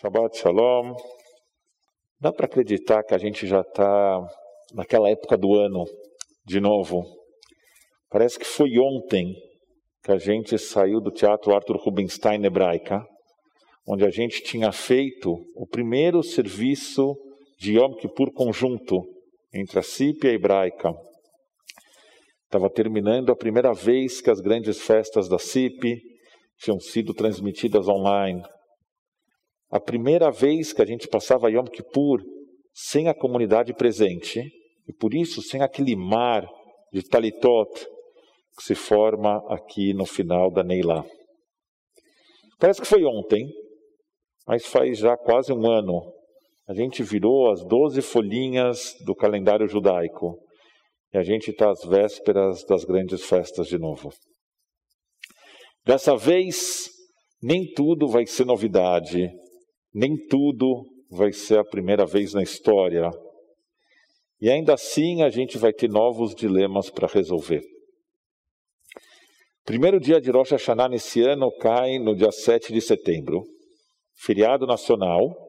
Shabbat Shalom. Dá para acreditar que a gente já está naquela época do ano de novo? Parece que foi ontem que a gente saiu do Teatro Arthur Rubinstein Hebraica, onde a gente tinha feito o primeiro serviço de Yom Kippur conjunto entre a CIP e a Hebraica. Estava terminando a primeira vez que as grandes festas da CIP tinham sido transmitidas online. A primeira vez que a gente passava Yom Kippur sem a comunidade presente, e por isso sem aquele mar de Talitot que se forma aqui no final da Neilá. Parece que foi ontem, mas faz já quase um ano. A gente virou as doze folhinhas do calendário judaico e a gente está às vésperas das grandes festas de novo. Dessa vez, nem tudo vai ser novidade, nem tudo vai ser a primeira vez na história. E ainda assim a gente vai ter novos dilemas para resolver. Primeiro dia de Rosh Hashanah nesse ano cai no dia 7 de setembro, feriado nacional,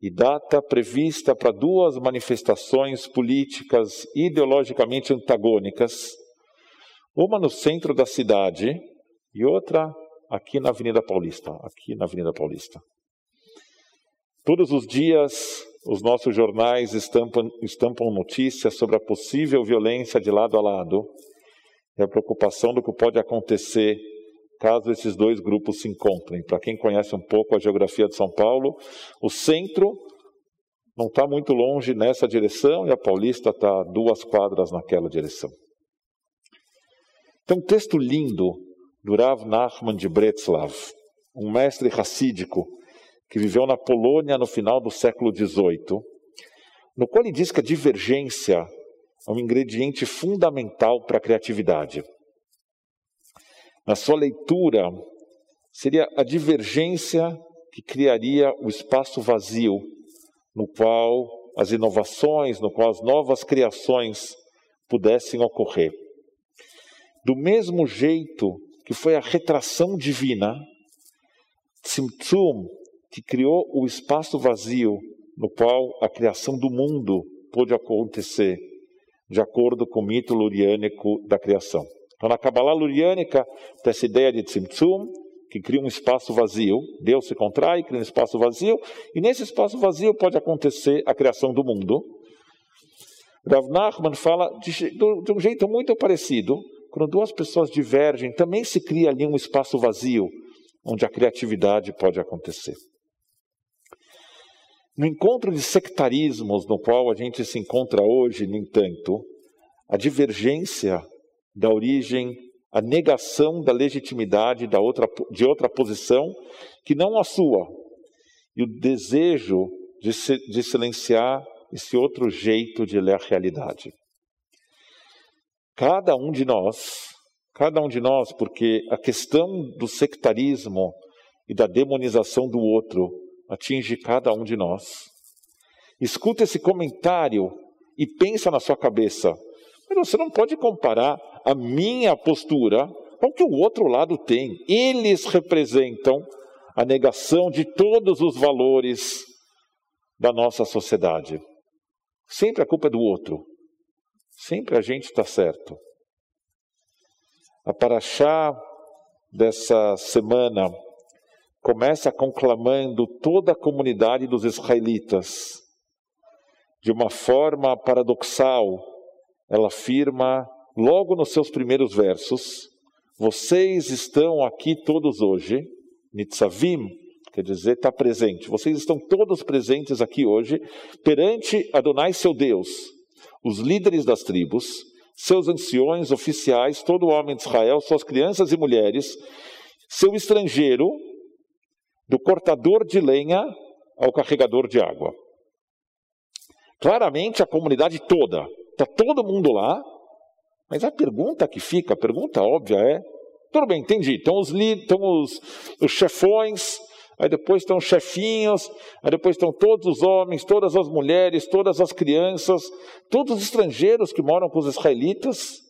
e data prevista para duas manifestações políticas ideologicamente antagônicas, uma no centro da cidade e outra aqui na Avenida Paulista, aqui na Avenida Paulista. Todos os dias, os nossos jornais estampam, estampam notícias sobre a possível violência de lado a lado e a preocupação do que pode acontecer caso esses dois grupos se encontrem. Para quem conhece um pouco a geografia de São Paulo, o centro não está muito longe nessa direção e a Paulista está duas quadras naquela direção. Tem um texto lindo do Rav Nachman de Bretzlav, um mestre racídico que viveu na Polônia no final do século XVIII, no qual ele diz que a divergência é um ingrediente fundamental para a criatividade. Na sua leitura, seria a divergência que criaria o espaço vazio no qual as inovações, no qual as novas criações pudessem ocorrer. Do mesmo jeito que foi a retração divina, Tzimtzum, que criou o espaço vazio no qual a criação do mundo pôde acontecer, de acordo com o mito luriânico da criação. Então, na Kabbalah luriânica, tem essa ideia de Tzimtzum, que cria um espaço vazio. Deus se contrai, cria um espaço vazio, e nesse espaço vazio pode acontecer a criação do mundo. Rav Nachman fala de, de um jeito muito parecido. Quando duas pessoas divergem, também se cria ali um espaço vazio, onde a criatividade pode acontecer. No encontro de sectarismos no qual a gente se encontra hoje, no entanto, a divergência da origem, a negação da legitimidade da outra, de outra posição que não a sua, e o desejo de, se, de silenciar esse outro jeito de ler a realidade. Cada um de nós, cada um de nós, porque a questão do sectarismo e da demonização do outro atinge cada um de nós. Escuta esse comentário e pensa na sua cabeça. Mas você não pode comparar a minha postura com o que o outro lado tem. Eles representam a negação de todos os valores da nossa sociedade. Sempre a culpa é do outro. Sempre a gente está certo. A paraxá dessa semana começa conclamando toda a comunidade dos israelitas. De uma forma paradoxal, ela afirma, logo nos seus primeiros versos, vocês estão aqui todos hoje, Nitzavim, quer dizer, está presente. Vocês estão todos presentes aqui hoje, perante Adonai, seu Deus, os líderes das tribos, seus anciões, oficiais, todo homem de Israel, suas crianças e mulheres, seu estrangeiro, do cortador de lenha ao carregador de água. Claramente a comunidade toda, está todo mundo lá, mas a pergunta que fica, a pergunta óbvia é: tudo bem, entendi, estão os, estão os, os chefões, aí depois estão os chefinhos, aí depois estão todos os homens, todas as mulheres, todas as crianças, todos os estrangeiros que moram com os israelitas,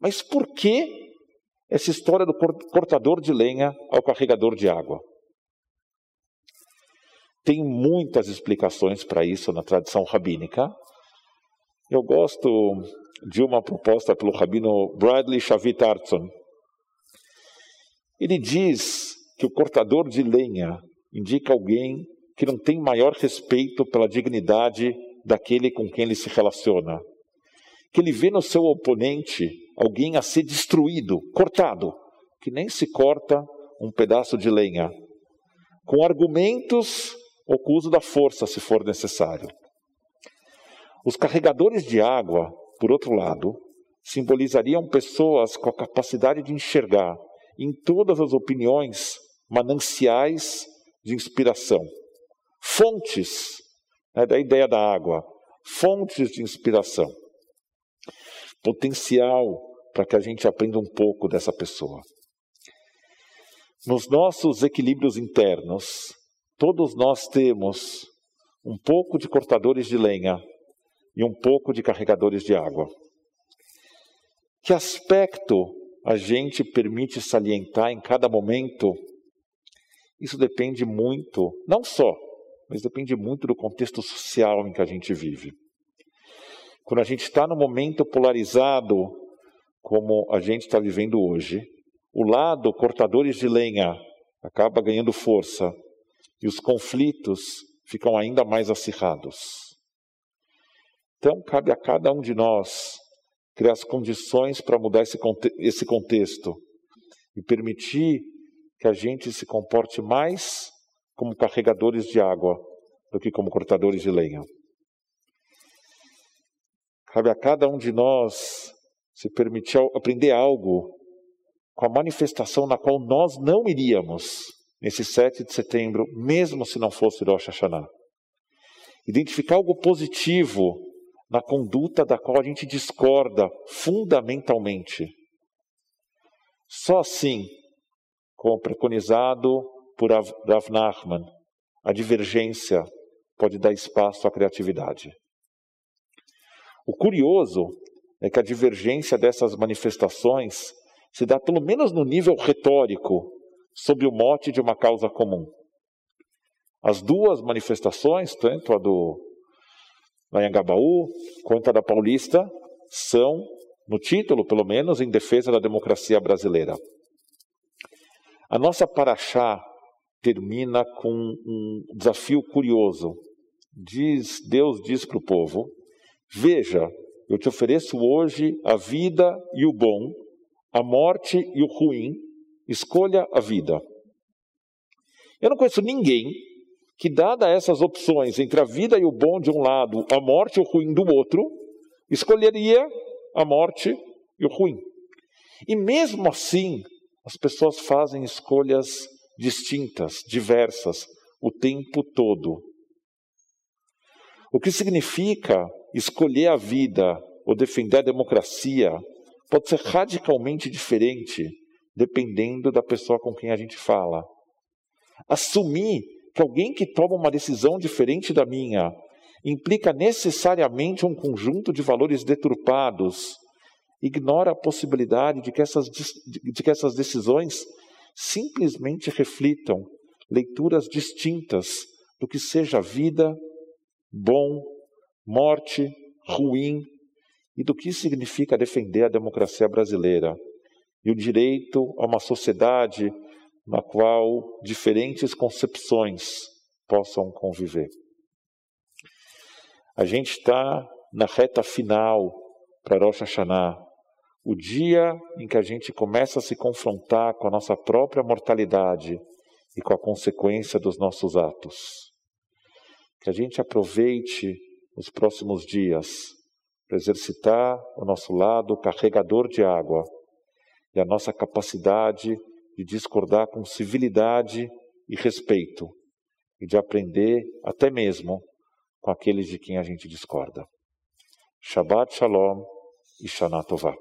mas por que essa história do cortador de lenha ao carregador de água? Tem muitas explicações para isso na tradição rabínica. Eu gosto de uma proposta pelo rabino Bradley Shavit Artson. Ele diz que o cortador de lenha indica alguém que não tem maior respeito pela dignidade daquele com quem ele se relaciona. Que ele vê no seu oponente alguém a ser destruído, cortado, que nem se corta um pedaço de lenha, com argumentos ou com o uso da força, se for necessário. Os carregadores de água, por outro lado, simbolizariam pessoas com a capacidade de enxergar em todas as opiniões mananciais de inspiração, fontes né, da ideia da água, fontes de inspiração, potencial para que a gente aprenda um pouco dessa pessoa. Nos nossos equilíbrios internos, todos nós temos um pouco de cortadores de lenha e um pouco de carregadores de água. Que aspecto a gente permite salientar em cada momento? Isso depende muito, não só, mas depende muito do contexto social em que a gente vive. Quando a gente está num momento polarizado, como a gente está vivendo hoje, o lado cortadores de lenha acaba ganhando força e os conflitos ficam ainda mais acirrados. Então, cabe a cada um de nós criar as condições para mudar esse, esse contexto e permitir que a gente se comporte mais como carregadores de água do que como cortadores de lenha. Cabe a cada um de nós se permitir aprender algo com a manifestação na qual nós não iríamos nesse 7 de setembro, mesmo se não fosse Rosh Hashanah. Identificar algo positivo na conduta da qual a gente discorda fundamentalmente. Só assim, como preconizado por Rav Nachman, a divergência pode dar espaço à criatividade. O curioso é que a divergência dessas manifestações se dá pelo menos no nível retórico, sob o mote de uma causa comum. As duas manifestações, tanto a do Anhangabaú quanto a da Paulista, são, no título pelo menos, em defesa da democracia brasileira. A nossa paraxá termina com um desafio curioso. Diz, Deus diz para o povo: Veja, eu te ofereço hoje a vida e o bom, a morte e o ruim, escolha a vida. Eu não conheço ninguém que, dada essas opções entre a vida e o bom de um lado, a morte e o ruim do outro, escolheria a morte e o ruim. E mesmo assim, as pessoas fazem escolhas distintas, diversas, o tempo todo. O que significa escolher a vida ou defender a democracia pode ser radicalmente diferente dependendo da pessoa com quem a gente fala. Assumir que alguém que toma uma decisão diferente da minha implica necessariamente um conjunto de valores deturpados, ignora a possibilidade de que essas, de que essas decisões simplesmente reflitam leituras distintas do que seja vida, bom, morte, ruim, e do que significa defender a democracia brasileira e o direito a uma sociedade na qual diferentes concepções possam conviver. A gente está na reta final para Rosh Hashanah, o dia em que a gente começa a se confrontar com a nossa própria mortalidade e com a consequência dos nossos atos. Que a gente aproveite os próximos dias para exercitar o nosso lado carregador de água e a nossa capacidade de discordar com civilidade e respeito e de aprender até mesmo com aqueles de quem a gente discorda. Shabbat Shalom e Shana Tovah.